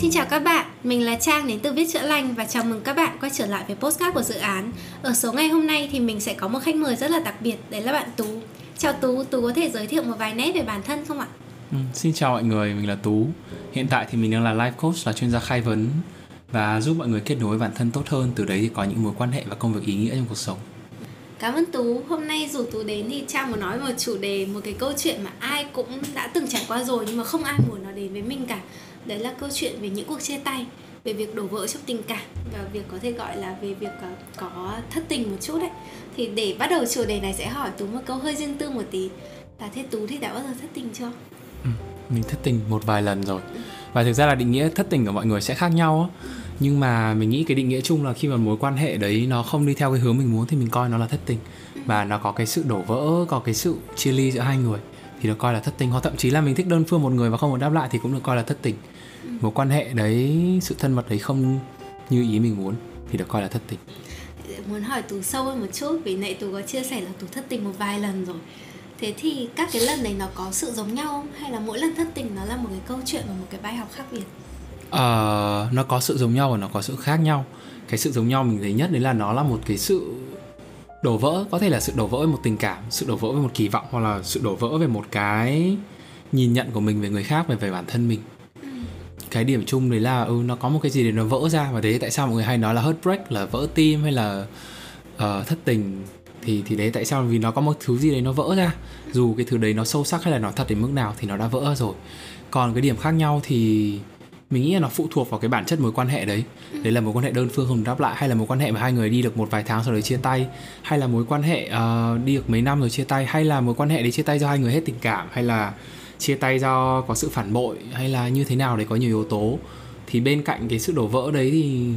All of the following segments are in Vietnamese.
Xin chào các bạn, mình là Trang đến từ Viết Chữa Lành và chào mừng các bạn quay trở lại với postcard của dự án. Ở số ngày hôm nay thì mình sẽ có một khách mời rất là đặc biệt, đấy là bạn Tú. Chào Tú, Tú có thể giới thiệu một vài nét về bản thân không ạ? Ừ, xin chào mọi người, mình là Tú. Hiện tại thì mình đang là life coach, là chuyên gia khai vấn và giúp mọi người kết nối bản thân tốt hơn, từ đấy thì có những mối quan hệ và công việc ý nghĩa trong cuộc sống. Cảm ơn Tú. Hôm nay dù Tú đến thì Trang muốn nói một chủ đề, một cái câu chuyện mà ai cũng đã từng trải qua rồi nhưng mà không ai muốn nó đến với mình cả. Đấy là câu chuyện về những cuộc chia tay, về việc đổ vỡ trong tình cảm và việc có thể gọi là về việc uh, có thất tình một chút đấy. Thì để bắt đầu chủ đề này sẽ hỏi Tú một câu hơi riêng tư một tí. Là thế Tú thì đã bao giờ thất tình chưa? Ừ, mình thất tình một vài lần rồi. Và thực ra là định nghĩa thất tình của mọi người sẽ khác nhau á nhưng mà mình nghĩ cái định nghĩa chung là khi mà mối quan hệ đấy nó không đi theo cái hướng mình muốn thì mình coi nó là thất tình và nó có cái sự đổ vỡ có cái sự chia ly giữa hai người thì được coi là thất tình. Hoặc thậm chí là mình thích đơn phương một người và không muốn đáp lại thì cũng được coi là thất tình. Mối quan hệ đấy sự thân mật đấy không như ý mình muốn thì được coi là thất tình. Muốn hỏi tú sâu hơn một chút vì nãy tú có chia sẻ là tú thất tình một vài lần rồi. Thế thì các cái lần này nó có sự giống nhau không? Hay là mỗi lần thất tình nó là một cái câu chuyện và một cái bài học khác biệt? Uh, nó có sự giống nhau và nó có sự khác nhau. Cái sự giống nhau mình thấy nhất đấy là nó là một cái sự đổ vỡ có thể là sự đổ vỡ về một tình cảm sự đổ vỡ về một kỳ vọng hoặc là sự đổ vỡ về một cái nhìn nhận của mình về người khác về về bản thân mình. Cái điểm chung đấy là ừ nó có một cái gì để nó vỡ ra và đấy tại sao mọi người hay nói là heartbreak là vỡ tim hay là uh, thất tình? Thì thì đấy tại sao? Vì nó có một thứ gì đấy nó vỡ ra. Dù cái thứ đấy nó sâu sắc hay là nó thật đến mức nào thì nó đã vỡ rồi. Còn cái điểm khác nhau thì mình nghĩ là nó phụ thuộc vào cái bản chất mối quan hệ đấy. Đấy là mối quan hệ đơn phương không đáp lại hay là mối quan hệ mà hai người đi được một vài tháng sau đấy chia tay hay là mối quan hệ uh, đi được mấy năm rồi chia tay hay là mối quan hệ đấy chia tay do hai người hết tình cảm hay là chia tay do có sự phản bội hay là như thế nào đấy có nhiều yếu tố. Thì bên cạnh cái sự đổ vỡ đấy thì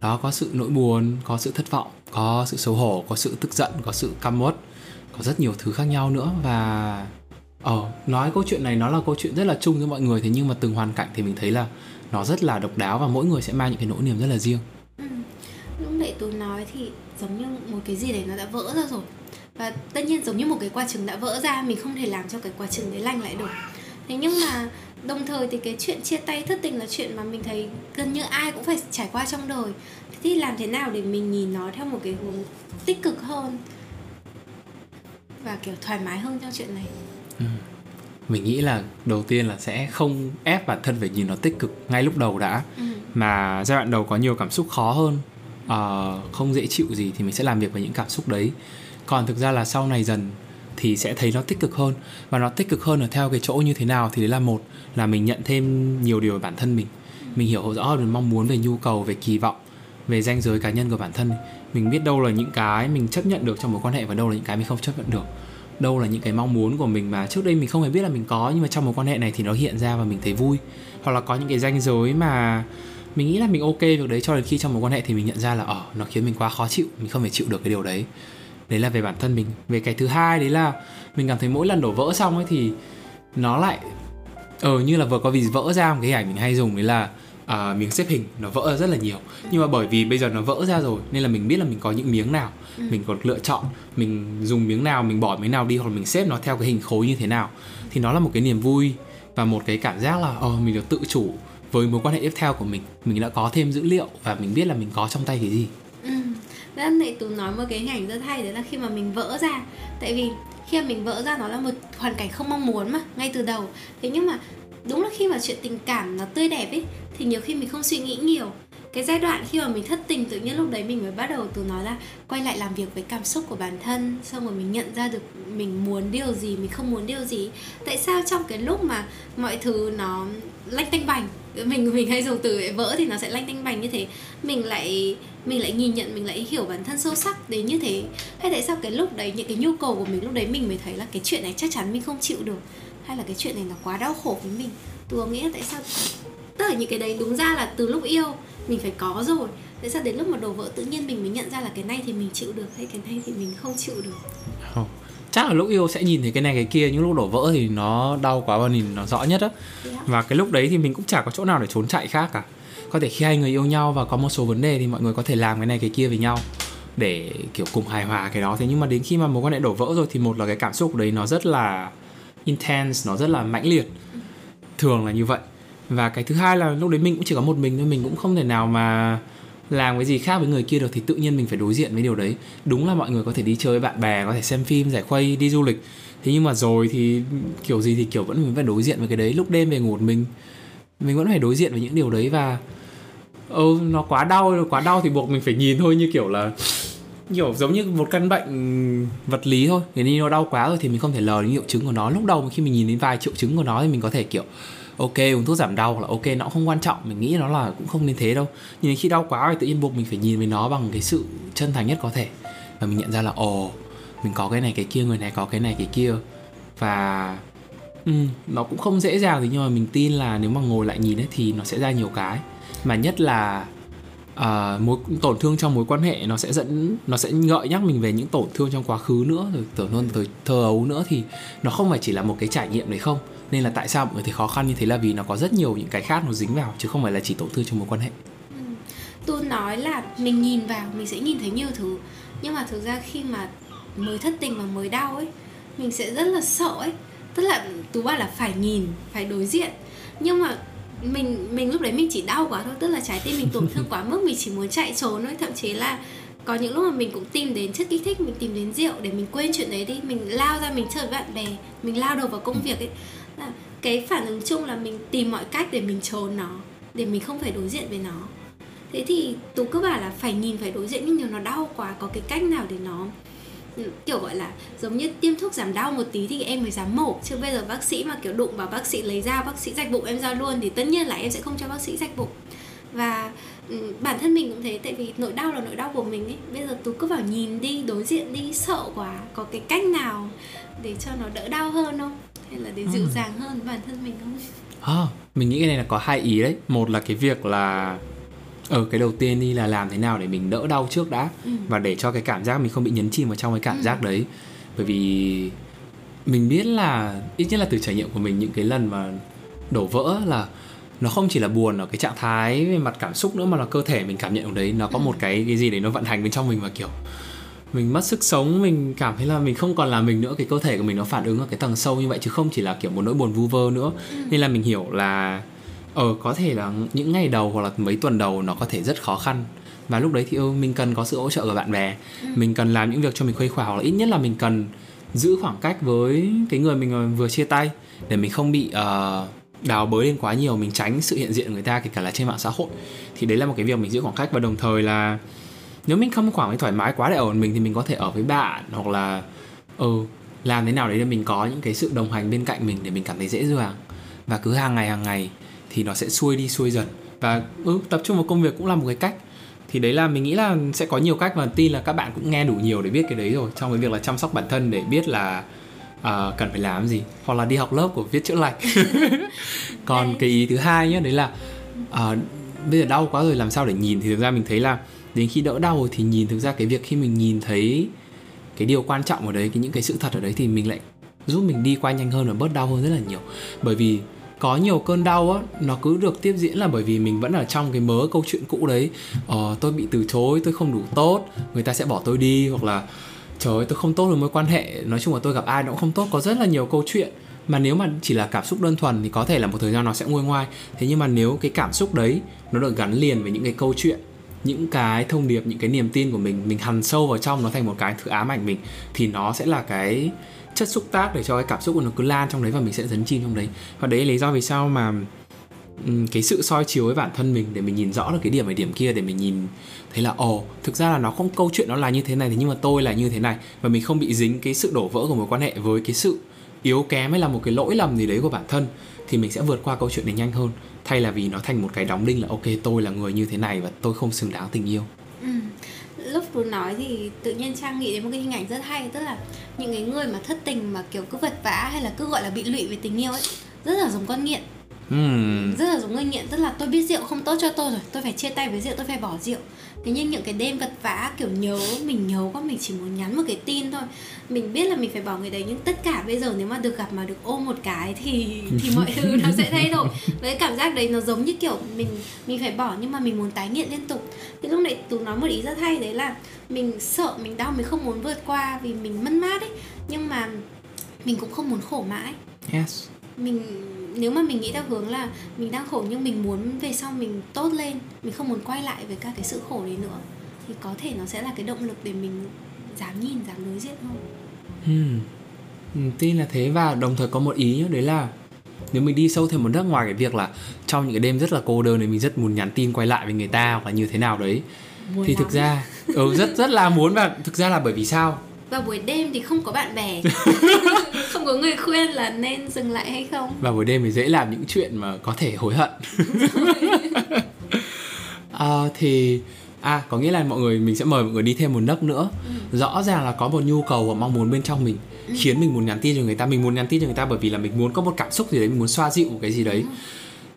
đó có sự nỗi buồn có sự thất vọng có sự xấu hổ có sự tức giận có sự căm uất có rất nhiều thứ khác nhau nữa. Và Ờ, nói câu chuyện này nó là câu chuyện rất là chung với mọi người thế nhưng mà từng hoàn cảnh thì mình thấy là nó rất là độc đáo và mỗi người sẽ mang những cái nỗi niềm rất là riêng. Ừ. Lúc nãy tôi nói thì giống như một cái gì đấy nó đã vỡ ra rồi và tất nhiên giống như một cái quả trứng đã vỡ ra mình không thể làm cho cái quả trứng đấy lành lại được thế nhưng mà đồng thời thì cái chuyện chia tay thất tình là chuyện mà mình thấy gần như ai cũng phải trải qua trong đời thế thì làm thế nào để mình nhìn nó theo một cái hướng tích cực hơn và kiểu thoải mái hơn trong chuyện này Ừ. mình nghĩ là đầu tiên là sẽ không ép bản thân phải nhìn nó tích cực ngay lúc đầu đã. Ừ. mà giai đoạn đầu có nhiều cảm xúc khó hơn uh, không dễ chịu gì thì mình sẽ làm việc với những cảm xúc đấy. Còn thực ra là sau này dần thì sẽ thấy nó tích cực hơn. Và nó tích cực hơn ở theo cái chỗ như thế nào thì đấy là một là mình nhận thêm nhiều điều về bản thân mình. Mình hiểu rõ hơn mong muốn về nhu cầu về kỳ vọng về danh giới cá nhân của bản thân. Mình biết đâu là những cái mình chấp nhận được trong mối quan hệ và đâu là những cái mình không chấp nhận được đâu là những cái mong muốn của mình mà trước đây mình không hề biết là mình có, nhưng mà trong mối quan hệ này thì nó hiện ra và mình thấy vui. Hoặc là có những cái ranh giới mà mình nghĩ là mình ok việc đấy, cho đến khi trong mối quan hệ thì mình nhận ra là ờ nó khiến mình quá khó chịu, mình không thể chịu được cái điều đấy. Đấy là về bản thân mình. Về cái thứ hai đấy là mình cảm thấy mỗi lần đổ vỡ xong ấy thì nó lại ờ như là vừa có vì vỡ ra một cái ảnh mình hay dùng, đấy là à, miếng xếp hình nó vỡ ra rất là nhiều. Nhưng mà bởi vì bây giờ nó vỡ ra rồi nên là mình biết là mình có những miếng nào. Ừ. mình còn lựa chọn mình dùng miếng nào mình bỏ miếng nào đi hoặc là mình xếp nó theo cái hình khối như thế nào. Thì nó là một cái niềm vui và một cái cảm giác là ờ mình được tự chủ với mối quan hệ tiếp theo của mình. Mình đã có thêm dữ liệu và mình biết là mình có trong tay cái gì. Ừ. Nên này tú nói một cái hình ảnh rất hay đấy là khi mà mình vỡ ra. Tại vì khi mà mình vỡ ra nó là một hoàn cảnh không mong muốn mà ngay từ đầu. Thế nhưng mà đúng là khi mà chuyện tình cảm nó tươi đẹp ấy, thì nhiều khi mình không suy nghĩ nhiều. Cái giai đoạn khi mà mình thất tình tự nhiên lúc đấy mình mới bắt đầu từ nói là quay lại làm việc với cảm xúc của bản thân, xong rồi mình nhận ra được mình muốn điều gì, mình không muốn điều gì. Tại sao trong cái lúc mà mọi thứ nó lanh tanh bành mình mình hay dùng từ vỡ thì nó sẽ lanh tinh bành như thế. Mình lại mình lại nhìn nhận, mình lại hiểu bản thân sâu sắc đến như thế. Hay tại sao cái lúc đấy, những cái nhu cầu của mình lúc đấy mình mới thấy là cái chuyện này chắc chắn mình không chịu được? Hay là cái chuyện này nó quá đau khổ với mình? Tôi nghĩ là tại sao? Tức là những cái đấy đúng ra là từ lúc yêu, mình phải có rồi. Tại sao đến lúc mà đổ vỡ tự nhiên mình mới nhận ra là cái này thì mình chịu được, hay cái này thì mình không chịu được? Không chắc là lúc yêu sẽ nhìn thấy cái này cái kia, nhưng lúc đổ vỡ thì nó đau quá và nhìn nó rõ nhất á. Và cái lúc đấy thì mình cũng chả có chỗ nào để trốn chạy khác cả. Có thể khi hai người yêu nhau và có một số vấn đề thì mọi người có thể làm cái này cái kia với nhau để, kiểu, cùng hài hòa cái đó. Thế nhưng mà đến khi mà mối quan hệ đổ vỡ rồi thì một là cái cảm xúc đấy nó rất là intense, nó rất là mãnh liệt. Thường là như vậy. Và cái thứ hai là lúc đấy mình cũng chỉ có một mình thôi, mình cũng không thể nào mà làm cái gì khác với người kia được thì tự nhiên mình phải đối diện với điều đấy. Đúng là mọi người có thể đi chơi với bạn bè, có thể xem phim, giải khuây, đi du lịch. Thế nhưng mà rồi thì kiểu gì thì kiểu vẫn mình phải đối diện với cái đấy, lúc đêm về ngủ mình. Mình vẫn phải đối diện với những điều đấy và ừ nó quá đau nó quá đau thì buộc mình phải nhìn thôi, như kiểu là, kiểu giống như một căn bệnh vật lý thôi. Thế nên nó đau quá rồi thì mình không thể lờ những triệu chứng của nó. Lúc đầu khi mình nhìn đến vài triệu chứng của nó thì mình có thể kiểu ok uống thuốc giảm đau là ok nó không quan trọng mình nghĩ nó là cũng không nên thế đâu. Nhưng khi đau quá thì tự nhiên buộc mình phải nhìn với nó bằng cái sự chân thành nhất có thể. Và mình nhận ra là ồ mình có cái này cái kia người này có cái này cái kia. Và ừ, nó cũng không dễ dàng thì nhưng mà mình tin là nếu mà ngồi lại nhìn ấy thì nó sẽ ra nhiều cái. Mà nhất là à, mối tổn thương trong mối quan hệ nó sẽ dẫn nó sẽ gợi nhắc mình về những tổn thương trong quá khứ nữa rồi tổn thương thời thơ ấu nữa thì nó không phải chỉ là một cái trải nghiệm đấy không nên là tại sao mọi người thấy khó khăn như thế là vì nó có rất nhiều những cái khác nó dính vào, chứ không phải là chỉ tổn thương trong mối quan hệ. Ừ. tôi nói là mình nhìn vào, mình sẽ nhìn thấy nhiều thứ. Nhưng mà thực ra khi mà mới thất tình và mới đau ấy, mình sẽ rất là sợ ấy. Tức là tú bảo là phải nhìn, phải đối diện. Nhưng mà mình mình lúc đấy mình chỉ đau quá thôi. Tức là trái tim mình tổn thương quá mức, mình chỉ muốn chạy trốn thôi. Thậm chí là có những lúc mà mình cũng tìm đến chất kích thích, mình tìm đến rượu để mình quên chuyện đấy đi. Mình lao ra, mình chơi với bạn bè, mình lao đầu vào công việc ấy cái phản ứng chung là mình tìm mọi cách để mình trốn nó, để mình không phải đối diện với nó. Thế thì tú cứ bảo là phải nhìn, phải đối diện, nhưng nhiều nó đau quá, có cái cách nào để nó ừ, kiểu gọi là giống như tiêm thuốc giảm đau một tí thì em mới dám mổ. Chứ bây giờ bác sĩ mà kiểu đụng vào bác sĩ, lấy dao, bác sĩ rạch bụng em ra luôn thì tất nhiên là em sẽ không cho bác sĩ rạch bụng. Và ừ, bản thân mình cũng thế, tại vì nỗi đau là nỗi đau của mình ấy. Bây giờ tú cứ vào nhìn đi, đối diện đi, sợ quá, có cái cách nào để cho nó đỡ đau hơn không? Hay là để dịu ừ. dàng hơn bản thân mình không à, mình nghĩ cái này là có hai ý đấy một là cái việc là ở ừ, cái đầu tiên đi là làm thế nào để mình đỡ đau trước đã ừ. và để cho cái cảm giác mình không bị nhấn chìm vào trong cái cảm ừ. giác đấy bởi vì mình biết là ít nhất là từ trải nghiệm của mình những cái lần mà đổ vỡ là nó không chỉ là buồn ở cái trạng thái về mặt cảm xúc nữa mà là cơ thể mình cảm nhận ở đấy nó có ừ. một cái cái gì đấy nó vận hành bên trong mình và kiểu mình mất sức sống mình cảm thấy là mình không còn là mình nữa cái cơ thể của mình nó phản ứng ở cái tầng sâu như vậy chứ không chỉ là kiểu một nỗi buồn vu vơ nữa ừ. nên là mình hiểu là ờ có thể là những ngày đầu hoặc là mấy tuần đầu nó có thể rất khó khăn và lúc đấy thì ừ, mình cần có sự hỗ trợ của bạn bè ừ. mình cần làm những việc cho mình khuây khỏa hoặc là ít nhất là mình cần giữ khoảng cách với cái người mình ờ, vừa chia tay để mình không bị uh, đào bới lên quá nhiều mình tránh sự hiện diện của người ta kể cả là trên mạng xã hội thì đấy là một cái việc mình giữ khoảng cách và đồng thời là nếu mình không khoảng thoải mái quá để ở mình thì mình có thể ở với bạn hoặc là ừ làm thế nào đấy để mình có những cái sự đồng hành bên cạnh mình để mình cảm thấy dễ dàng. Và cứ hàng ngày hàng ngày thì nó sẽ xuôi đi xuôi dần. Và ừ, tập trung vào công việc cũng là một cái cách. Thì đấy là mình nghĩ là sẽ có nhiều cách và tin là các bạn cũng nghe đủ nhiều để biết cái đấy rồi. Trong cái việc là chăm sóc bản thân để biết là uh, cần phải làm gì hoặc là đi học lớp của viết chữa lành. Còn cái ý thứ hai nhé đấy là uh, bây giờ đau quá rồi làm sao để nhìn? Thì thực ra mình thấy là đến khi đỡ đau rồi thì nhìn, thực ra cái việc khi mình nhìn thấy cái điều quan trọng ở đấy, cái những cái sự thật ở đấy thì mình lại giúp mình đi qua nhanh hơn và bớt đau hơn rất là nhiều. Bởi vì có nhiều cơn đau á, nó cứ được tiếp diễn là bởi vì mình vẫn ở trong cái mớ câu chuyện cũ đấy. Ờ tôi bị từ chối, tôi không đủ tốt, người ta sẽ bỏ tôi đi hoặc là, trời ơi, tôi không tốt với mối quan hệ. Nói chung là tôi gặp ai nó cũng không tốt, có rất là nhiều câu chuyện. Mà nếu mà chỉ là cảm xúc đơn thuần thì có thể là một thời gian nó sẽ nguôi ngoai. Thế nhưng mà nếu cái cảm xúc đấy nó được gắn liền với những cái câu chuyện những cái thông điệp, những cái niềm tin của mình mình hằn sâu vào trong nó thành một cái thứ ám ảnh mình, thì nó sẽ là cái chất xúc tác để cho cái cảm xúc của nó cứ lan trong đấy và mình sẽ dấn chìm trong đấy. Và đấy là lý do vì sao mà cái sự soi chiếu với bản thân mình để mình nhìn rõ được cái điểm này điểm kia, để mình nhìn thấy là, ồ, thực ra là nó không, câu chuyện nó là như thế này thế nhưng mà tôi là như thế này. Và mình không bị dính cái sự đổ vỡ của mối quan hệ với cái sự yếu kém hay là một cái lỗi lầm gì đấy của bản thân, thì mình sẽ vượt qua câu chuyện này nhanh hơn thay là vì nó thành một cái đóng đinh là ok tôi là người như thế này và tôi không xứng đáng tình yêu ừ. lúc tú nói thì tự nhiên trang nghĩ đến một cái hình ảnh rất hay tức là những cái người mà thất tình mà kiểu cứ vật vã hay là cứ gọi là bị lụy về tình yêu ấy rất là giống con nghiện uhm. rất là giống người nghiện tức là tôi biết rượu không tốt cho tôi rồi tôi phải chia tay với rượu tôi phải bỏ rượu thế nhưng những cái đêm vật vã kiểu nhớ mình nhớ quá mình chỉ muốn nhắn một cái tin thôi. Mình biết là mình phải bỏ người đấy nhưng tất cả bây giờ nếu mà được gặp mà được ôm một cái thì thì mọi thứ nó sẽ thay đổi. Với cảm giác đấy nó giống như kiểu mình mình phải bỏ nhưng mà mình muốn tái nghiện liên tục. Thì lúc này tú nói một ý rất hay đấy là mình sợ mình đau mình không muốn vượt qua vì mình mất mát ấy. Nhưng mà mình cũng không muốn khổ mãi. Yes. Mình nếu mà mình nghĩ theo hướng là mình đang khổ nhưng mình muốn về sau mình tốt lên mình không muốn quay lại với các cái sự khổ đấy nữa thì có thể nó sẽ là cái động lực để mình dám nhìn dám đối diện hơn hmm. Ừ, tin là thế và đồng thời có một ý nữa đấy là nếu mình đi sâu thêm một nước ngoài cái việc là trong những cái đêm rất là cô đơn thì mình rất muốn nhắn tin quay lại với người ta hoặc là như thế nào đấy Buồn thì lắm. thực ra ừ, rất rất là muốn và thực ra là bởi vì sao vào buổi đêm thì không có bạn bè. Không có người khuyên là nên dừng lại hay không? Và buổi đêm thì dễ làm những chuyện mà có thể hối hận. À, thì à có nghĩa là mọi người mình sẽ mời mọi người đi thêm một nấc nữa. Ừ. rõ ràng là có một nhu cầu và mong muốn bên trong mình ừ. khiến mình muốn nhắn tin cho người ta. Mình muốn nhắn tin cho người ta bởi vì là mình muốn có một cảm xúc gì đấy mình muốn xoa dịu một cái gì đấy. Ừ.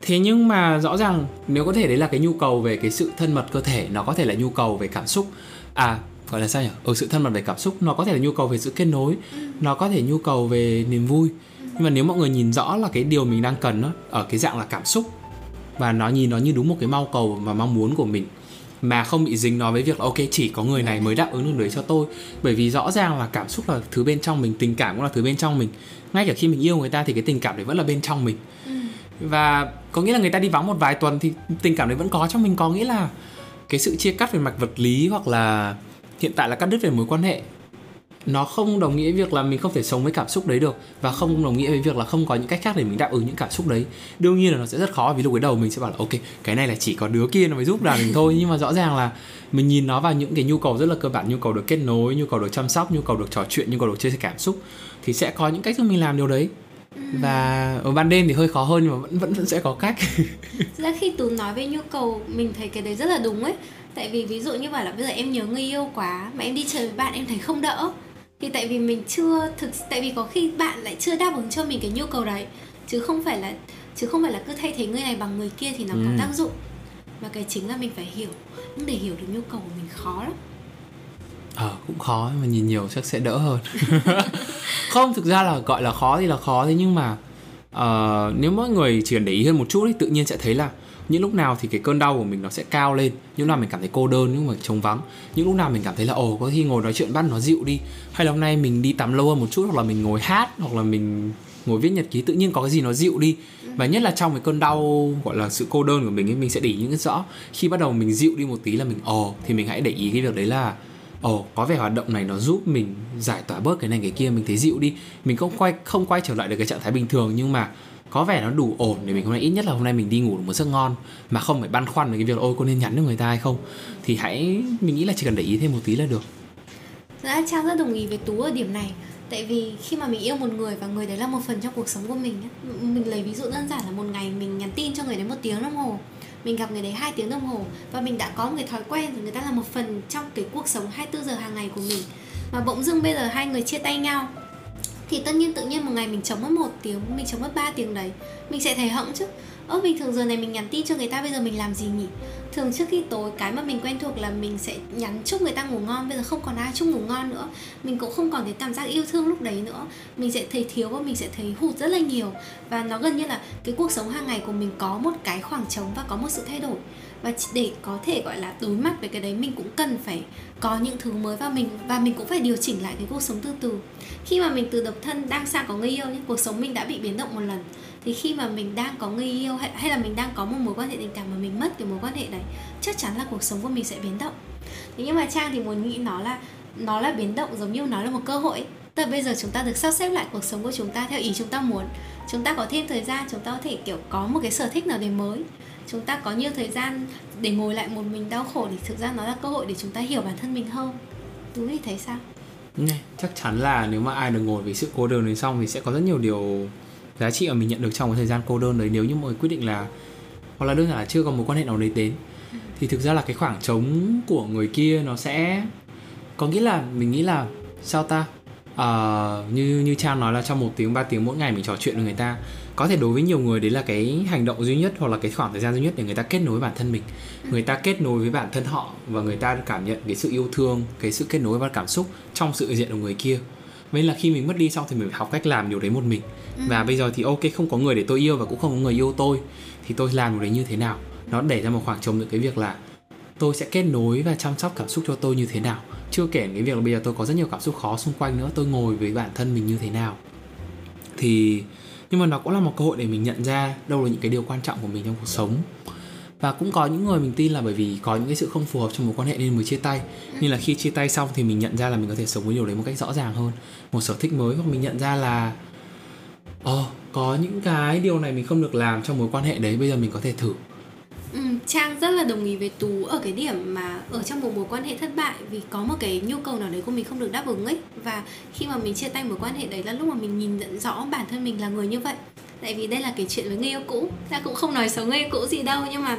thế nhưng mà rõ ràng nếu có thể đấy là cái nhu cầu về cái sự thân mật cơ thể nó có thể là nhu cầu về cảm xúc. À gọi là sao nhỉ ở ừ, sự thân mật về cảm xúc nó có thể là nhu cầu về sự kết nối ừ. nó có thể nhu cầu về niềm vui ừ. nhưng mà nếu mọi người nhìn rõ là cái điều mình đang cần đó ở cái dạng là cảm xúc và nó nhìn nó như đúng một cái mau cầu và mong muốn của mình mà không bị dính nó với việc là ok chỉ có người này mới đáp ứng được đấy cho tôi bởi vì rõ ràng là cảm xúc là thứ bên trong mình tình cảm cũng là thứ bên trong mình ngay cả khi mình yêu người ta thì cái tình cảm đấy vẫn là bên trong mình ừ. và có nghĩa là người ta đi vắng một vài tuần thì tình cảm đấy vẫn có trong mình có nghĩa là cái sự chia cắt về mặt vật lý hoặc là hiện tại là cắt đứt về mối quan hệ. Nó không đồng nghĩa việc là mình không thể sống với cảm xúc đấy được và không đồng nghĩa với việc là không có những cách khác để mình đáp ứng những cảm xúc đấy. Đương nhiên là nó sẽ rất khó vì lúc cái đầu mình sẽ bảo là ok cái này là chỉ có đứa kia nó mới giúp đàn mình thôi. Nhưng mà rõ ràng là mình nhìn nó vào những cái nhu cầu rất là cơ bản nhu cầu được kết nối nhu cầu được chăm sóc nhu cầu được trò chuyện nhu cầu được chia sẻ cảm xúc thì sẽ có những cách giúp mình làm điều đấy. Và ở ban đêm thì hơi khó hơn nhưng mà vẫn vẫn vẫn sẽ có cách. Ra khi tú nói về nhu cầu mình thấy cái đấy rất là đúng ấy tại vì ví dụ như bảo là bây giờ em nhớ người yêu quá mà em đi chơi với bạn em thấy không đỡ. Thì tại vì mình chưa thực tại vì có khi bạn lại chưa đáp ứng cho mình cái nhu cầu đấy. Chứ không phải là chứ không phải là cứ thay thế người này bằng người kia thì nó ừ. có tác dụng. Và cái chính là mình phải hiểu nhưng để hiểu được nhu cầu của mình khó lắm. Ờ à, cũng khó mà nhìn nhiều chắc sẽ đỡ hơn. Không thực ra là gọi là khó thì là khó thế nhưng mà uh, nếu mọi người chỉ cần để ý hơn một chút thì tự nhiên sẽ thấy là những lúc nào thì cái cơn đau của mình nó sẽ cao lên. Những lúc nào mình cảm thấy cô đơn nhưng mà trống vắng. Những lúc nào mình cảm thấy là, ồ, có khi ngồi nói chuyện bắt nó dịu đi. Hay là hôm nay mình đi tắm lâu hơn một chút, hoặc là mình ngồi hát, hoặc là mình ngồi viết nhật ký, tự nhiên có cái gì nó dịu đi. Và nhất là trong cái cơn đau, gọi là, sự cô đơn của mình ấy, mình sẽ để ý những cái rõ. Khi bắt đầu mình dịu đi một tí là mình, ồ, thì mình hãy để ý cái việc đấy là, ồ, có vẻ hoạt động này nó giúp mình giải tỏa bớt cái này, cái kia, mình thấy dịu đi. Mình không quay không quay trở lại được cái trạng thái bình thường, nhưng mà có vẻ nó đủ ổn để mình hôm nay, ít nhất là hôm nay mình đi ngủ được một giấc ngon, mà không phải băn khoăn về cái việc ôi có nên nhắn được người ta hay không? Thì hãy, mình nghĩ là chỉ cần để ý thêm một tí là được. Đã trang rất đồng ý với tú ở điểm này. Tại vì khi mà mình yêu một người và người đấy là một phần trong cuộc sống của mình mình lấy ví dụ đơn giản là một ngày mình nhắn tin cho người đấy một tiếng đồng hồ, mình gặp người đấy hai tiếng đồng hồ và mình đã có một cái thói quen rồi, người ta là một phần trong cái cuộc sống 24 giờ hàng ngày của mình. Mà bỗng dưng bây giờ hai người chia tay nhau thì tất nhiên tự nhiên một ngày mình chống mất một tiếng, mình chống mất 3 tiếng đấy. Mình sẽ thấy hận chứ. Ơ, bình thường giờ này mình nhắn tin cho người ta, bây giờ mình làm gì nhỉ? Thường trước khi tối, cái mà mình quen thuộc là mình sẽ nhắn chúc người ta ngủ ngon, bây giờ không còn ai chúc ngủ ngon nữa. Mình cũng không còn cái cảm giác yêu thương lúc đấy nữa. Mình sẽ thấy thiếu và mình sẽ thấy hụt rất là nhiều. Và nó gần như là cái cuộc sống hàng ngày của mình có một cái khoảng trống và có một sự thay đổi và để có thể gọi là đối mặt với cái đấy mình cũng cần phải có những thứ mới vào mình và mình cũng phải điều chỉnh lại cái cuộc sống từ từ. Khi mà mình từ độc thân đang sang có người yêu nhé cuộc sống mình đã bị biến động một lần thì khi mà mình đang có người yêu hay, hay là mình đang có một mối quan hệ tình cảm mà mình mất cái mối quan hệ đấy chắc chắn là cuộc sống của mình sẽ biến động. Thế nhưng mà trang thì muốn nghĩ nó là nó là biến động giống như nó là một cơ hội. Tức là bây giờ chúng ta được sắp xếp lại cuộc sống của chúng ta theo ý chúng ta muốn. Chúng ta có thêm thời gian, chúng ta có thể kiểu có một cái sở thích nào đấy mới. Chúng ta có nhiều thời gian để ngồi lại một mình đau khổ Thì thực ra nó là cơ hội để chúng ta hiểu bản thân mình hơn Tú thì thấy sao? Chắc chắn là nếu mà ai được ngồi với sự cô đơn đấy xong Thì sẽ có rất nhiều điều giá trị mà mình nhận được trong cái thời gian cô đơn đấy Nếu như mọi người quyết định là Hoặc là đơn giản là chưa có mối quan hệ nào đấy đến ừ. Thì thực ra là cái khoảng trống của người kia nó sẽ Có nghĩa là mình nghĩ là sao ta uh, như như trang nói là trong một tiếng ba tiếng mỗi ngày mình trò chuyện với người ta có thể đối với nhiều người đấy là cái hành động duy nhất hoặc là cái khoảng thời gian duy nhất để người ta kết nối bản thân mình. Người ta kết nối với bản thân họ và người ta cảm nhận cái sự yêu thương cái sự kết nối và cảm xúc trong sự diện của người kia. Vậy là khi mình mất đi xong thì mình phải học cách làm điều đấy một mình. Ừ. và bây giờ thì ok không có người để tôi yêu và cũng không có người yêu tôi thì tôi làm điều đấy như thế nào? Nó để ra một khoảng trống được cái việc là tôi sẽ kết nối và chăm sóc cảm xúc cho tôi như thế nào? Chưa kể cái việc là bây giờ tôi có rất nhiều cảm xúc khó xung quanh nữa tôi ngồi với bản thân mình như thế nào? Thì nhưng mà nó cũng là một cơ hội để mình nhận ra đâu là những cái điều quan trọng của mình trong cuộc sống. Và cũng có những người mình tin là bởi vì có những cái sự không phù hợp trong mối quan hệ nên mới chia tay. Nhưng là khi chia tay xong thì mình nhận ra là mình có thể sống với điều đấy một cách rõ ràng hơn một sở thích mới. Hoặc mình nhận ra là ồ oh, có những cái điều này mình không được làm trong mối quan hệ đấy bây giờ mình có thể thử. Trang rất là đồng ý với Tú ở cái điểm mà ở trong một mối quan hệ thất bại vì có một cái nhu cầu nào đấy của mình không được đáp ứng ấy. Và khi mà mình chia tay mối quan hệ đấy là lúc mà mình nhìn nhận rõ bản thân mình là người như vậy. Tại vì đây là cái chuyện với người yêu cũ. Ta cũng không nói xấu người yêu cũ gì đâu, nhưng mà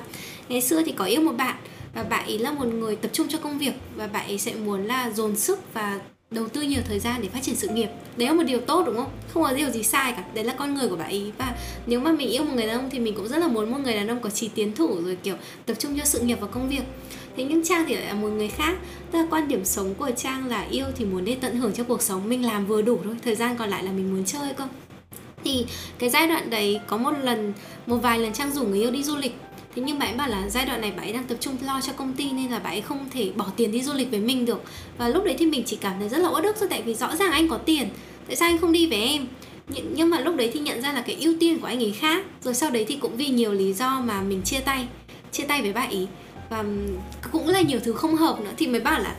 ngày xưa thì có yêu một bạn và bạn ấy là một người tập trung cho công việc và bạn ấy sẽ muốn là dồn sức và đầu tư nhiều thời gian để phát triển sự nghiệp. Đấy là một điều tốt, đúng không? Không có điều gì sai cả. Đấy là con người của bạn ý và nếu mà mình yêu một người đàn ông thì mình cũng rất là muốn một người đàn ông có trí tiến thủ, rồi kiểu tập trung cho sự nghiệp và công việc. Thế nhưng trang thì lại là một người khác. Tức là quan điểm sống của trang là yêu thì muốn để tận hưởng cho cuộc sống. Mình làm vừa đủ thôi. Thời gian còn lại là mình muốn chơi cơ. Thì cái giai đoạn đấy có một lần, một vài lần trang rủ người yêu đi du lịch thế nhưng bạn ấy bảo là giai đoạn này bạn ấy đang tập trung lo cho công ty nên là bạn ấy không thể bỏ tiền đi du lịch với mình được. Và lúc đấy thì mình chỉ cảm thấy rất là uất ức thôi tại vì rõ ràng anh có tiền. Tại sao anh không đi với em? Nhưng mà lúc đấy thì nhận ra là cái ưu tiên của anh ấy khác. Rồi sau đấy thì cũng vì nhiều lý do mà mình chia tay chia tay với bạn ấy. Và cũng là nhiều thứ không hợp nữa. Thì mới bảo là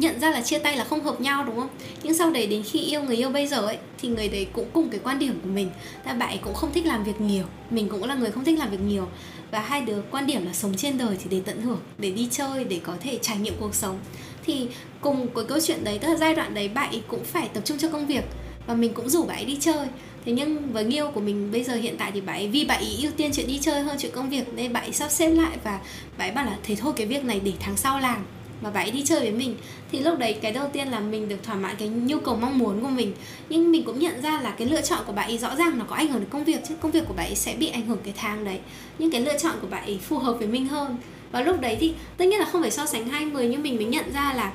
nhận ra là chia tay là không hợp nhau, đúng không? Nhưng sau đấy đến khi yêu người yêu bây giờ ấy, thì người đấy cũng cùng cái quan điểm của mình. Là bạn ấy cũng không thích làm việc nhiều, mình cũng là người không thích làm việc nhiều. Và hai đứa quan điểm là sống trên đời thì để tận hưởng, để đi chơi, để có thể trải nghiệm cuộc sống. Thì cùng cái câu chuyện đấy, tức là giai đoạn đấy bạn ấy cũng phải tập trung cho công việc và mình cũng rủ bạn ấy đi chơi. Thế nhưng với nghiêu của mình bây giờ hiện tại thì bạn ấy vì bạn ấy ưu tiên chuyện đi chơi hơn chuyện công việc nên bạn ấy sắp xếp lại và bạn ấy bảo là thế thôi, cái việc này để tháng sau làm và bạn ấy đi chơi với mình. Thì lúc đấy cái đầu tiên là mình được thỏa mãn cái nhu cầu mong muốn của mình. Nhưng mình cũng nhận ra là cái lựa chọn của bạn ấy rõ ràng nó có ảnh hưởng đến công việc chứ. Công việc của bạn ấy sẽ bị ảnh hưởng cái tháng đấy. Nhưng cái lựa chọn của bạn ấy phù hợp với mình hơn. Và lúc đấy thì, tất nhiên là không phải so sánh hai người nhưng mình mới nhận ra là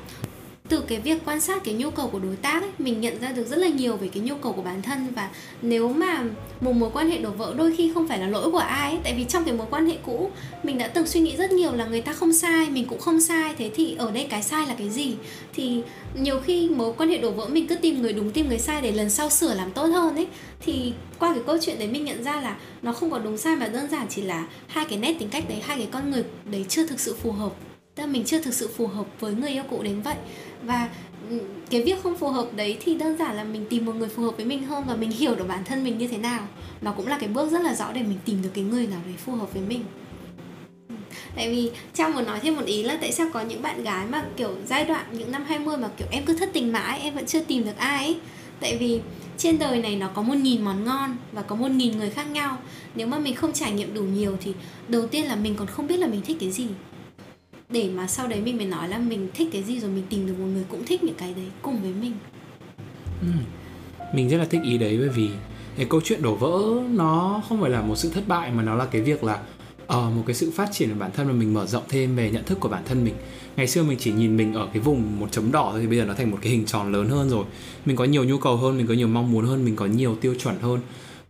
từ cái việc quan sát cái nhu cầu của đối tác ấy, mình nhận ra được rất là nhiều về cái nhu cầu của bản thân và nếu mà một mối quan hệ đổ vỡ đôi khi không phải là lỗi của ai ấy, tại vì trong cái mối quan hệ cũ mình đã từng suy nghĩ rất nhiều là người ta không sai mình cũng không sai thế thì ở đây cái sai là cái gì? Thì nhiều khi mối quan hệ đổ vỡ mình cứ tìm người đúng tìm người sai để lần sau sửa làm tốt hơn ấy. Thì qua cái câu chuyện đấy mình nhận ra là nó không có đúng sai mà đơn giản chỉ là hai cái nét tính cách đấy hai cái con người đấy chưa thực sự phù hợp tức là mình chưa thực sự phù hợp với người yêu cũ đến vậy. Và ừ, cái việc không phù hợp đấy thì đơn giản là mình tìm một người phù hợp với mình hơn và mình hiểu được bản thân mình như thế nào. Nó cũng là cái bước rất là rõ để mình tìm được cái người nào đấy phù hợp với mình. Ừ, tại vì Trang muốn nói thêm một ý là tại sao có những bạn gái mà, kiểu, giai đoạn những năm 20 mà, kiểu, em cứ thất tình mãi, em vẫn chưa tìm được ai ấy. Tại vì trên đời này nó có một nghìn món ngon và có một nghìn người khác nhau. Nếu mà mình không trải nghiệm đủ nhiều thì đầu tiên là mình còn không biết là mình thích cái gì để mà sau đấy mình mới nói là mình thích cái gì rồi mình tìm được một người cũng thích những cái đấy cùng với mình. Ừ. mình rất là thích ý đấy bởi vì cái câu chuyện đổ vỡ nó không phải là một sự thất bại mà nó là cái việc là uh, một cái sự phát triển của bản thân và mình mở rộng thêm về nhận thức của bản thân mình. Ngày xưa mình chỉ nhìn mình ở cái vùng một chấm đỏ thôi thì bây giờ nó thành một cái hình tròn lớn hơn rồi. Mình có nhiều nhu cầu hơn mình có nhiều mong muốn hơn mình có nhiều tiêu chuẩn hơn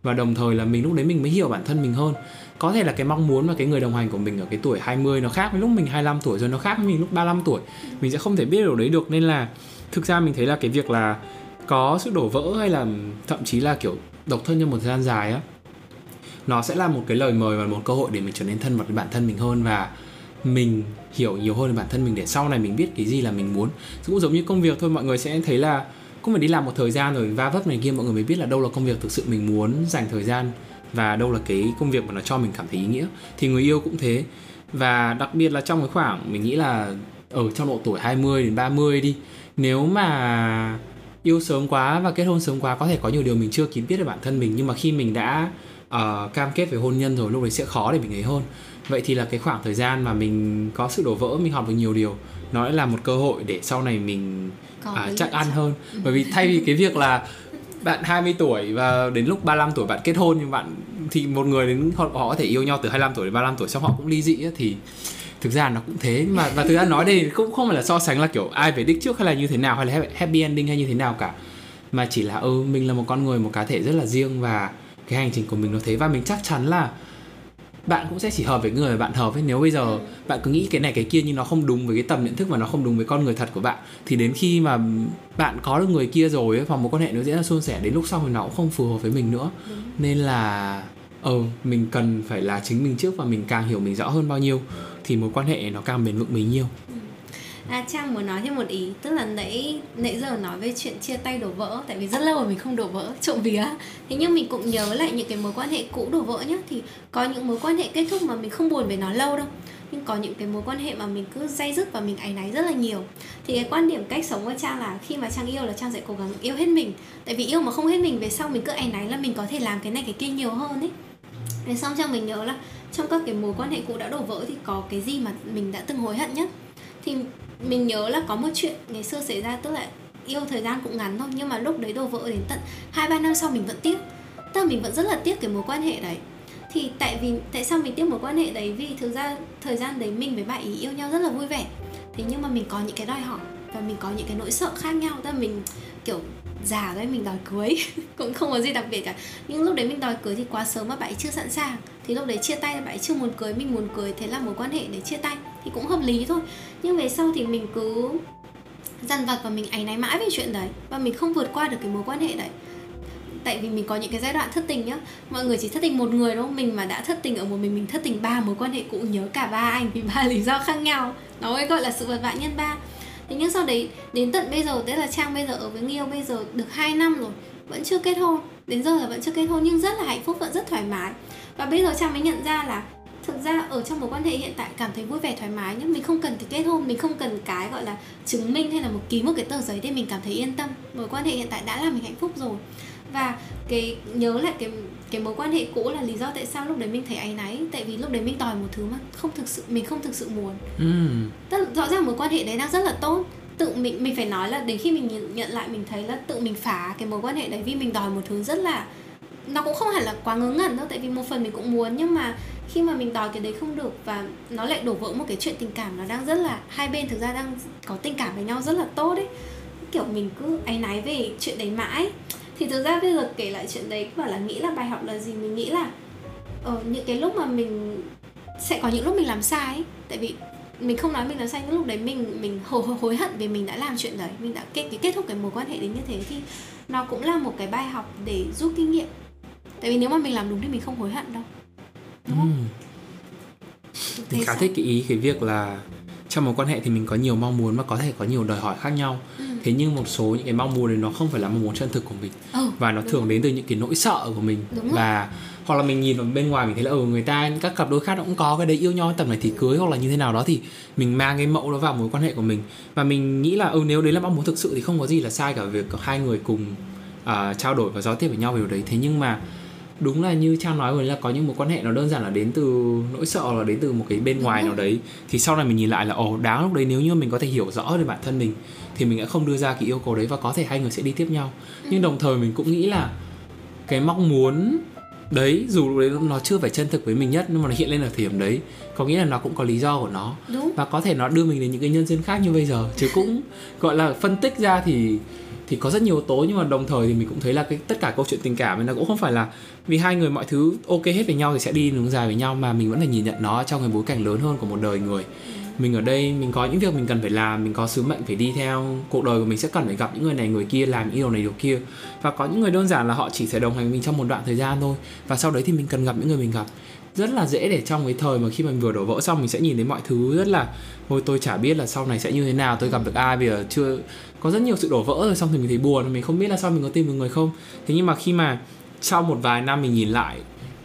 và đồng thời là mình lúc đấy mình mới hiểu bản thân mình hơn. Có thể là cái mong muốn và cái người đồng hành của mình ở cái tuổi 20 nó khác với lúc mình 25 tuổi rồi, nó khác với mình lúc 35 tuổi. Mình sẽ không thể biết điều đấy được. Nên là thực ra mình thấy là cái việc là có sự đổ vỡ hay là thậm chí là kiểu độc thân trong một thời gian dài á, nó sẽ là một cái lời mời và một cơ hội để mình trở nên thân mật với bản thân mình hơn và mình hiểu nhiều hơn về bản thân mình để sau này mình biết cái gì là mình muốn. Cũng giống như công việc thôi, mọi người sẽ thấy là cũng phải đi làm một thời gian rồi va vấp này kia mọi người mới biết là đâu là công việc thực sự mình muốn dành thời gian và đâu là cái công việc mà nó cho mình cảm thấy ý nghĩa. Thì người yêu cũng thế. Và đặc biệt là trong cái khoảng mình nghĩ là ở trong độ tuổi 20 đến 30 đi nếu mà yêu sớm quá và kết hôn sớm quá có thể có nhiều điều mình chưa kịp biết về bản thân mình nhưng mà khi mình đã uh, cam kết về hôn nhân rồi lúc đấy sẽ khó để mình ấy hơn vậy thì là cái khoảng thời gian mà mình có sự đổ vỡ mình học được nhiều điều nó lại là một cơ hội để sau này mình uh, chắc ăn hơn. Bởi vì thay vì cái việc là bạn 20 tuổi và đến lúc 35 tuổi bạn kết hôn nhưng bạn thì một người đến họ, họ có thể yêu nhau từ 25 tuổi đến 35 tuổi xong họ cũng ly dị ấy, thì thực ra nó cũng thế. Mà và thực ra nói đây cũng không phải là so sánh là kiểu ai về đích trước hay là như thế nào hay là happy ending hay như thế nào cả. Mà chỉ là ừ mình là một con người một cá thể rất là riêng và cái hành trình của mình nó thế. Và mình chắc chắn là bạn cũng sẽ chỉ hợp với người mà bạn hợp ấy nếu bây giờ ừ. bạn cứ nghĩ cái này cái kia nhưng nó không đúng với cái tầm nhận thức và nó không đúng với con người thật của bạn thì đến khi mà bạn có được người kia rồi ấy, và mối quan hệ nó diễn ra suôn sẻ đến lúc sau thì nó cũng không phù hợp với mình nữa ừ. nên là ờ mình cần phải là chính mình trước và mình càng hiểu mình rõ hơn bao nhiêu thì mối quan hệ nó càng bền vững bấy nhiêu ừ À, Trang muốn nói thêm một ý Tức là nãy nãy giờ nói về chuyện chia tay đổ vỡ Tại vì rất lâu rồi mình không đổ vỡ trộm vía. Thế nhưng mình cũng nhớ lại những cái mối quan hệ cũ đổ vỡ nhá Thì có những mối quan hệ kết thúc mà mình không buồn về nó lâu đâu. Nhưng có những cái mối quan hệ mà mình cứ dây dứt và mình áy náy rất là nhiều. Thì cái quan điểm cách sống của trang là khi mà trang yêu là trang sẽ cố gắng yêu hết mình. Tại vì yêu mà không hết mình về sau mình cứ áy náy là mình có thể làm cái này cái kia nhiều hơn ấy. Thế xong trang mình nhớ là trong các cái mối quan hệ cũ đã đổ vỡ thì có cái gì mà mình đã từng hối hận nhất? Thì mình nhớ là có một chuyện ngày xưa xảy ra, tức là yêu thời gian cũng ngắn thôi, nhưng mà lúc đấy đồ vỡ đến tận hai, ba năm sau mình vẫn tiếc. Tức là mình vẫn rất là tiếc cái mối quan hệ đấy. Thì tại vì, tại sao mình tiếc mối quan hệ đấy? Vì thực ra thời gian đấy mình với bạn ý yêu nhau rất là vui vẻ. Thế nhưng mà mình có những cái đòi hỏi và mình có những cái nỗi sợ khác nhau. Tức là mình, kiểu già đấy, mình đòi cưới. Cũng không có gì đặc biệt cả. Nhưng lúc đấy mình đòi cưới thì quá sớm mà bạn ấy chưa sẵn sàng. Thì lúc đấy chia tay bạn ấy chưa muốn cưới, mình muốn cưới, thế là mối quan hệ để chia tay. Thì cũng hợp lý thôi. Nhưng về sau thì mình cứ dằn vặt và mình áy náy mãi về chuyện đấy. Và mình không vượt qua được cái mối quan hệ đấy. Tại vì mình có những cái giai đoạn thất tình nhá. Mọi người chỉ thất tình một người đâu mình mà đã thất tình ở một mình mình thất tình ba mối quan hệ, cũng nhớ cả ba anh vì ba lý do khác nhau. Nó mới gọi là sự vật vã nhân ba thế nhưng sau đấy, đến tận bây giờ, tức là trang bây giờ ở với nghiêu bây giờ được 2 năm rồi, vẫn chưa kết hôn. Đến giờ là vẫn chưa kết hôn, nhưng rất là hạnh phúc, vẫn rất thoải mái. Và bây giờ trang mới nhận ra là thực ra ở trong mối quan hệ hiện tại cảm thấy vui vẻ, thoải mái nhưng mình không cần cái kết hôn, mình không cần cái gọi là chứng minh hay là một ký một cái tờ giấy để mình cảm thấy yên tâm. Mối quan hệ hiện tại đã làm mình hạnh phúc rồi và cái nhớ lại cái cái mối quan hệ cũ là lý do tại sao lúc đấy mình thấy áy náy. Tại vì lúc đấy mình đòi một thứ mà không thực sự mình không thực sự muốn. Ừ. tức rõ ràng mối quan hệ đấy đang rất là tốt. Tự mình mình phải nói là đến khi mình nhận, nhận lại mình thấy là tự mình phá cái mối quan hệ đấy vì mình đòi một thứ rất là nó cũng không hẳn là quá ngớ ngẩn đâu tại vì một phần mình cũng muốn nhưng mà khi mà mình đòi cái đấy không được và nó lại đổ vỡ một cái chuyện tình cảm nó đang rất là hai bên thực ra đang có tình cảm với nhau rất là tốt đấy kiểu mình cứ áy náy về chuyện đấy mãi thì thực ra bây giờ kể lại chuyện đấy bảo là nghĩ là bài học là gì mình nghĩ là ở ờ, những cái lúc mà mình sẽ có những lúc mình làm sai ấy. Tại vì mình không nói mình làm sai những lúc đấy mình mình hối, hối hận vì mình đã làm chuyện đấy. Mình đã kết kết thúc cái mối quan hệ đến như thế thì nó cũng là một cái bài học để rút kinh nghiệm. Tại vì nếu mà mình làm đúng thì mình không hối hận đâu. Đúng không? Ừ. Mình khá thích cái ý cái việc là trong một quan hệ thì mình có nhiều mong muốn và có thể có nhiều đòi hỏi khác nhau ừ. thế nhưng một số những cái mong muốn đấy nó không phải là mong muốn chân thực của mình ừ, và nó thường rồi. đến từ những cái nỗi sợ của mình đúng và rồi. hoặc là mình nhìn vào bên ngoài mình thấy là ừ người ta các cặp đôi khác cũng có cái đấy yêu nhau tầm này thì cưới hoặc là như thế nào đó thì mình mang cái mẫu đó vào mối quan hệ của mình và mình nghĩ là ừ nếu đấy là mong muốn thực sự thì không có gì là sai cả việc hai người cùng uh, trao đổi và giao tiếp với nhau về điều đấy thế nhưng mà đúng là như trang nói rồi là có những mối quan hệ nó đơn giản là đến từ nỗi sợ là đến từ một cái bên đúng ngoài rồi. nào đấy thì sau này mình nhìn lại là ồ đáng lúc đấy nếu như mình có thể hiểu rõ về bản thân mình thì mình sẽ không đưa ra cái yêu cầu đấy và có thể hai người sẽ đi tiếp nhau ừ. nhưng đồng thời mình cũng nghĩ là cái mong muốn đấy dù đấy nó chưa phải chân thực với mình nhất nhưng mà nó hiện lên ở thời điểm đấy có nghĩa là nó cũng có lý do của nó Đúng. và có thể nó đưa mình đến những cái nhân duyên khác như bây giờ chứ cũng gọi là phân tích ra thì thì có rất nhiều yếu tố, nhưng mà đồng thời thì mình cũng thấy là cái, tất cả câu chuyện tình cảm nó cũng không phải là vì hai người mọi thứ ok hết với nhau thì sẽ đi đường dài với nhau mà mình vẫn phải nhìn nhận nó trong cái bối cảnh lớn hơn của một đời người. Mình ở đây mình có những việc mình cần phải làm, mình có sứ mệnh phải đi theo, cuộc đời của mình sẽ cần phải gặp những người này, người kia, làm những điều này, điều kia. Và có những người đơn giản là họ chỉ sẽ đồng hành với mình trong một đoạn thời gian thôi, và sau đấy thì mình cần gặp những người mình gặp rất là dễ để trong cái thời mà khi mình vừa đổ vỡ xong mình sẽ nhìn thấy mọi thứ rất là thôi tôi chả biết là sau này sẽ như thế nào, tôi gặp được ai, bây giờ chưa có rất nhiều sự đổ vỡ rồi. Xong thì mình thấy buồn, mình không biết là sao mình có tìm được người không. Thế nhưng mà khi mà sau một vài năm mình nhìn lại,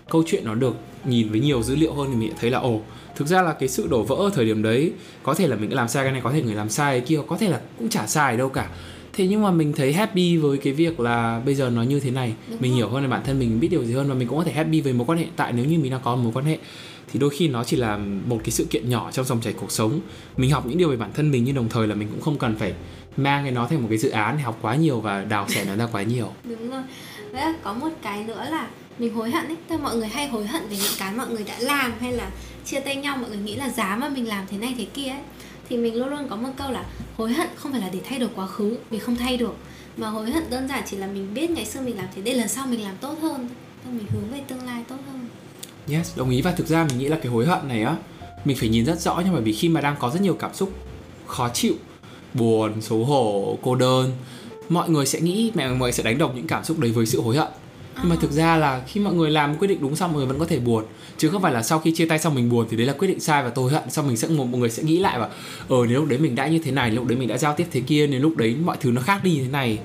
câu chuyện nó được nhìn với nhiều dữ liệu hơn thì mình thấy là, ồ, thực ra là cái sự đổ vỡ ở thời điểm đấy, có thể là mình làm sai cái này, có thể người làm sai cái kia, có thể là cũng chả sai đâu cả thế nhưng mà mình thấy happy với cái việc là bây giờ nó như thế này. Đúng mình rồi. hiểu hơn là bản thân mình biết điều gì hơn và mình cũng có thể happy với mối quan hệ tại nếu như mình đang có một mối quan hệ. Thì đôi khi nó chỉ là một cái sự kiện nhỏ trong dòng chảy cuộc sống. Mình học những điều về bản thân mình nhưng đồng thời là mình cũng không cần phải mang cái nó thành một cái dự án học quá nhiều và đào xẻ nó ra quá nhiều. Đúng rồi. Vậy có một cái nữa là mình hối hận ấy. Tức mọi người hay hối hận về những cái mọi người đã làm hay là chia tay nhau mọi người nghĩ là giá mà mình làm thế này thế kia ấy thì mình luôn luôn có một câu là hối hận không phải là để thay đổi quá khứ vì không thay được mà hối hận đơn giản chỉ là mình biết ngày xưa mình làm thế để lần sau mình làm tốt hơn. Mình hướng về tương lai tốt hơn. Yes, đồng ý. Và thực ra mình nghĩ là cái hối hận này á, mình phải nhìn rất rõ nhưng mà vì khi mà đang có rất nhiều cảm xúc khó chịu, buồn, xấu hổ, cô đơn, mọi người sẽ nghĩ mẹ mọi người sẽ đánh đồng những cảm xúc đấy với sự hối hận nhưng mà thực ra là khi mọi người làm quyết định đúng xong mọi người vẫn có thể buồn. Chứ không phải là sau khi chia tay xong mình buồn thì đấy là quyết định sai và tôi hận. Xong mình sẽ một mọi người sẽ nghĩ lại và ờ nếu lúc đấy mình đã như thế này lúc đấy mình đã giao tiếp thế kia nếu lúc đấy mọi thứ nó khác đi như thế này.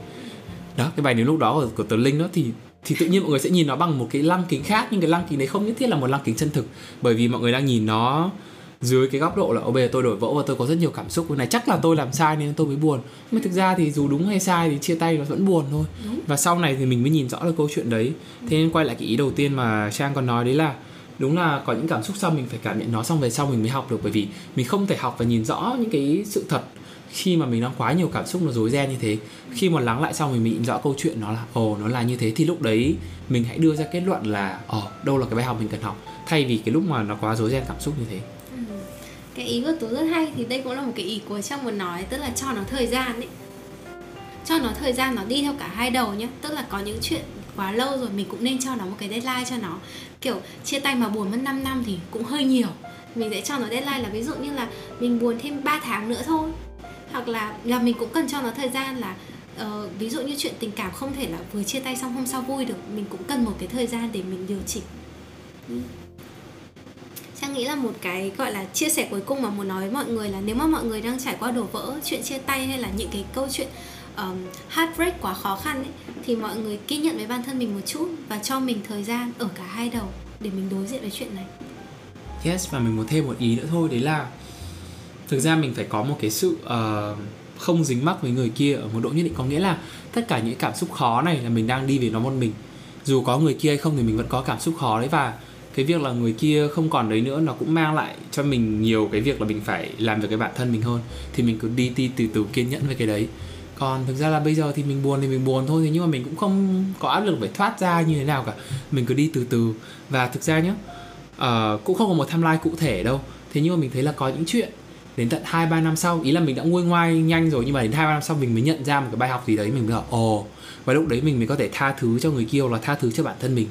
Đó cái bài nếu lúc đó của, của tờ linh đó thì thì tự nhiên mọi người sẽ nhìn nó bằng một cái lăng kính khác nhưng cái lăng kính đấy không nhất thiết là một lăng kính chân thực. Bởi vì mọi người đang nhìn nó dưới cái góc độ là ô bây giờ tôi đổi vỡ và tôi có rất nhiều cảm xúc cái này chắc là tôi làm sai nên tôi mới buồn. Nhưng mà thực ra thì dù đúng hay sai thì chia tay nó vẫn buồn thôi. Đúng. và sau này thì mình mới nhìn rõ được câu chuyện đấy. Thế nên quay lại cái ý đầu tiên mà trang còn nói đấy là đúng là có những cảm xúc sau mình phải cảm nhận nó xong về sau mình mới học được. Bởi vì mình không thể học và nhìn rõ những cái sự thật khi mà mình đang quá nhiều cảm xúc nó rối ren như thế. Khi mà lắng lại xong mình nhìn rõ câu chuyện nó là ồ nó là như thế. Thì lúc đấy mình hãy đưa ra kết luận là ồ đâu là cái bài học mình cần học? Thay vì cái lúc mà nó quá rối ren cảm xúc như thế. ừ cái ý của tú rất hay thì đây cũng là một cái ý của trong muốn nói tức là cho nó thời gian ấy. Cho nó thời gian nó đi theo cả hai đầu nhé tức là có những chuyện quá lâu rồi mình cũng nên cho nó một cái deadline cho nó. Kiểu chia tay mà buồn mất 5 năm thì cũng hơi nhiều. Mình sẽ cho nó deadline là ví dụ như là mình buồn thêm 3 tháng nữa thôi. Hoặc là là mình cũng cần cho nó thời gian là uh, ví dụ như chuyện tình cảm không thể là vừa chia tay xong hôm sau vui được. Mình cũng cần một cái thời gian để mình điều chỉnh. Ừ. Trang nghĩ là một cái gọi là chia sẻ cuối cùng mà muốn nói với mọi người là nếu mà mọi người đang trải qua đổ vỡ chuyện chia tay hay là những cái câu chuyện um, heartbreak quá khó khăn ấy, thì mọi người ghi nhận với bản thân mình một chút và cho mình thời gian ở cả hai đầu để mình đối diện với chuyện này. Yes và mình muốn thêm một ý nữa thôi đấy là thực ra mình phải có một cái sự uh, không dính mắc với người kia ở một độ nhất định có nghĩa là tất cả những cảm xúc khó này là mình đang đi về nó một mình dù có người kia hay không thì mình vẫn có cảm xúc khó đấy và cái việc là người kia không còn đấy nữa nó cũng mang lại cho mình nhiều cái việc là mình phải làm việc cái bản thân mình hơn. Thì mình cứ đi đi từ từ kiên nhẫn với cái đấy. Còn thực ra là bây giờ thì mình buồn thì mình buồn thôi nhưng mà mình cũng không có áp lực phải thoát ra như thế nào cả. Mình cứ đi từ từ. Và thực ra nhá uh, cũng không có một timeline cụ thể đâu. Thế nhưng mà mình thấy là có những chuyện đến tận hai ba năm sau ý là mình đã nguôi ngoai nhanh rồi nhưng mà đến hai ba năm sau mình mới nhận ra một cái bài học gì đấy. Mình mới bảo ồ và lúc đấy mình mới có thể tha thứ cho người kia hoặc là tha thứ cho bản thân mình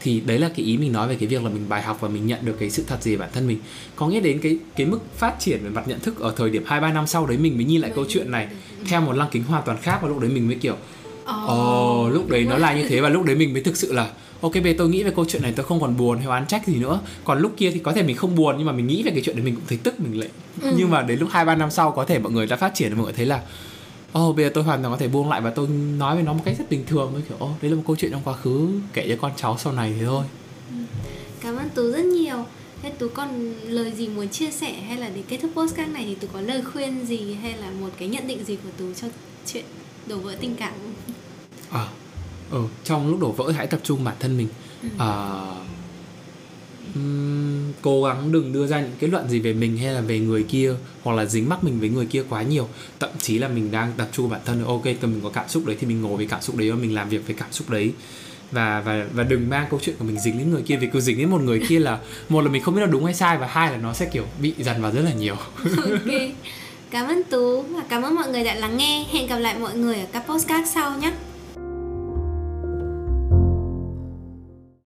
thì đấy là cái ý mình nói về cái việc là mình bài học và mình nhận được cái sự thật gì về bản thân mình. Có nghĩa đến cái cái mức phát triển về mặt nhận thức ở thời điểm hai ba năm sau đấy mình mới nhìn lại câu chuyện này theo một lăng kính hoàn toàn khác và lúc đấy mình mới kiểu ồ oh, lúc đấy nó là như thế. Và lúc đấy mình mới thực sự là ok bây tôi nghĩ về câu chuyện này tôi không còn buồn hay oán trách gì nữa. Còn lúc kia thì có thể mình không buồn nhưng mà mình nghĩ về cái chuyện đấy mình cũng thấy tức mình lại. Ừ. nhưng mà đến lúc hai ba năm sau có thể mọi người đã phát triển mọi người thấy là oh, bây giờ tôi hoàn toàn có thể buông lại và tôi nói với nó một cách rất bình thường với kiểu oh, đấy là một câu chuyện trong quá khứ kể cho con cháu sau này thế thôi ừ. cảm ơn tú rất nhiều thế tú còn lời gì muốn chia sẻ hay là để kết thúc postcard này thì tú có lời khuyên gì hay là một cái nhận định gì của tú cho chuyện đổ vỡ tình cảm không à ừ, trong lúc đổ vỡ hãy tập trung bản thân mình ừ. à, um, cố gắng đừng đưa ra những kết luận gì về mình hay là về người kia hoặc là dính mắc mình với người kia quá nhiều. Thậm chí là mình đang tập trung bản thân ok tôi mình có cảm xúc đấy thì mình ngồi với cảm xúc đấy và mình làm việc với cảm xúc đấy. Và và và đừng mang câu chuyện của mình dính đến người kia vì cứ dính đến một người kia là một là mình không biết là đúng hay sai và hai là nó sẽ kiểu bị dằn vào rất là nhiều. Ok. Cảm ơn tú và cảm ơn mọi người đã lắng nghe. Hẹn gặp lại mọi người ở các postcard sau nhé.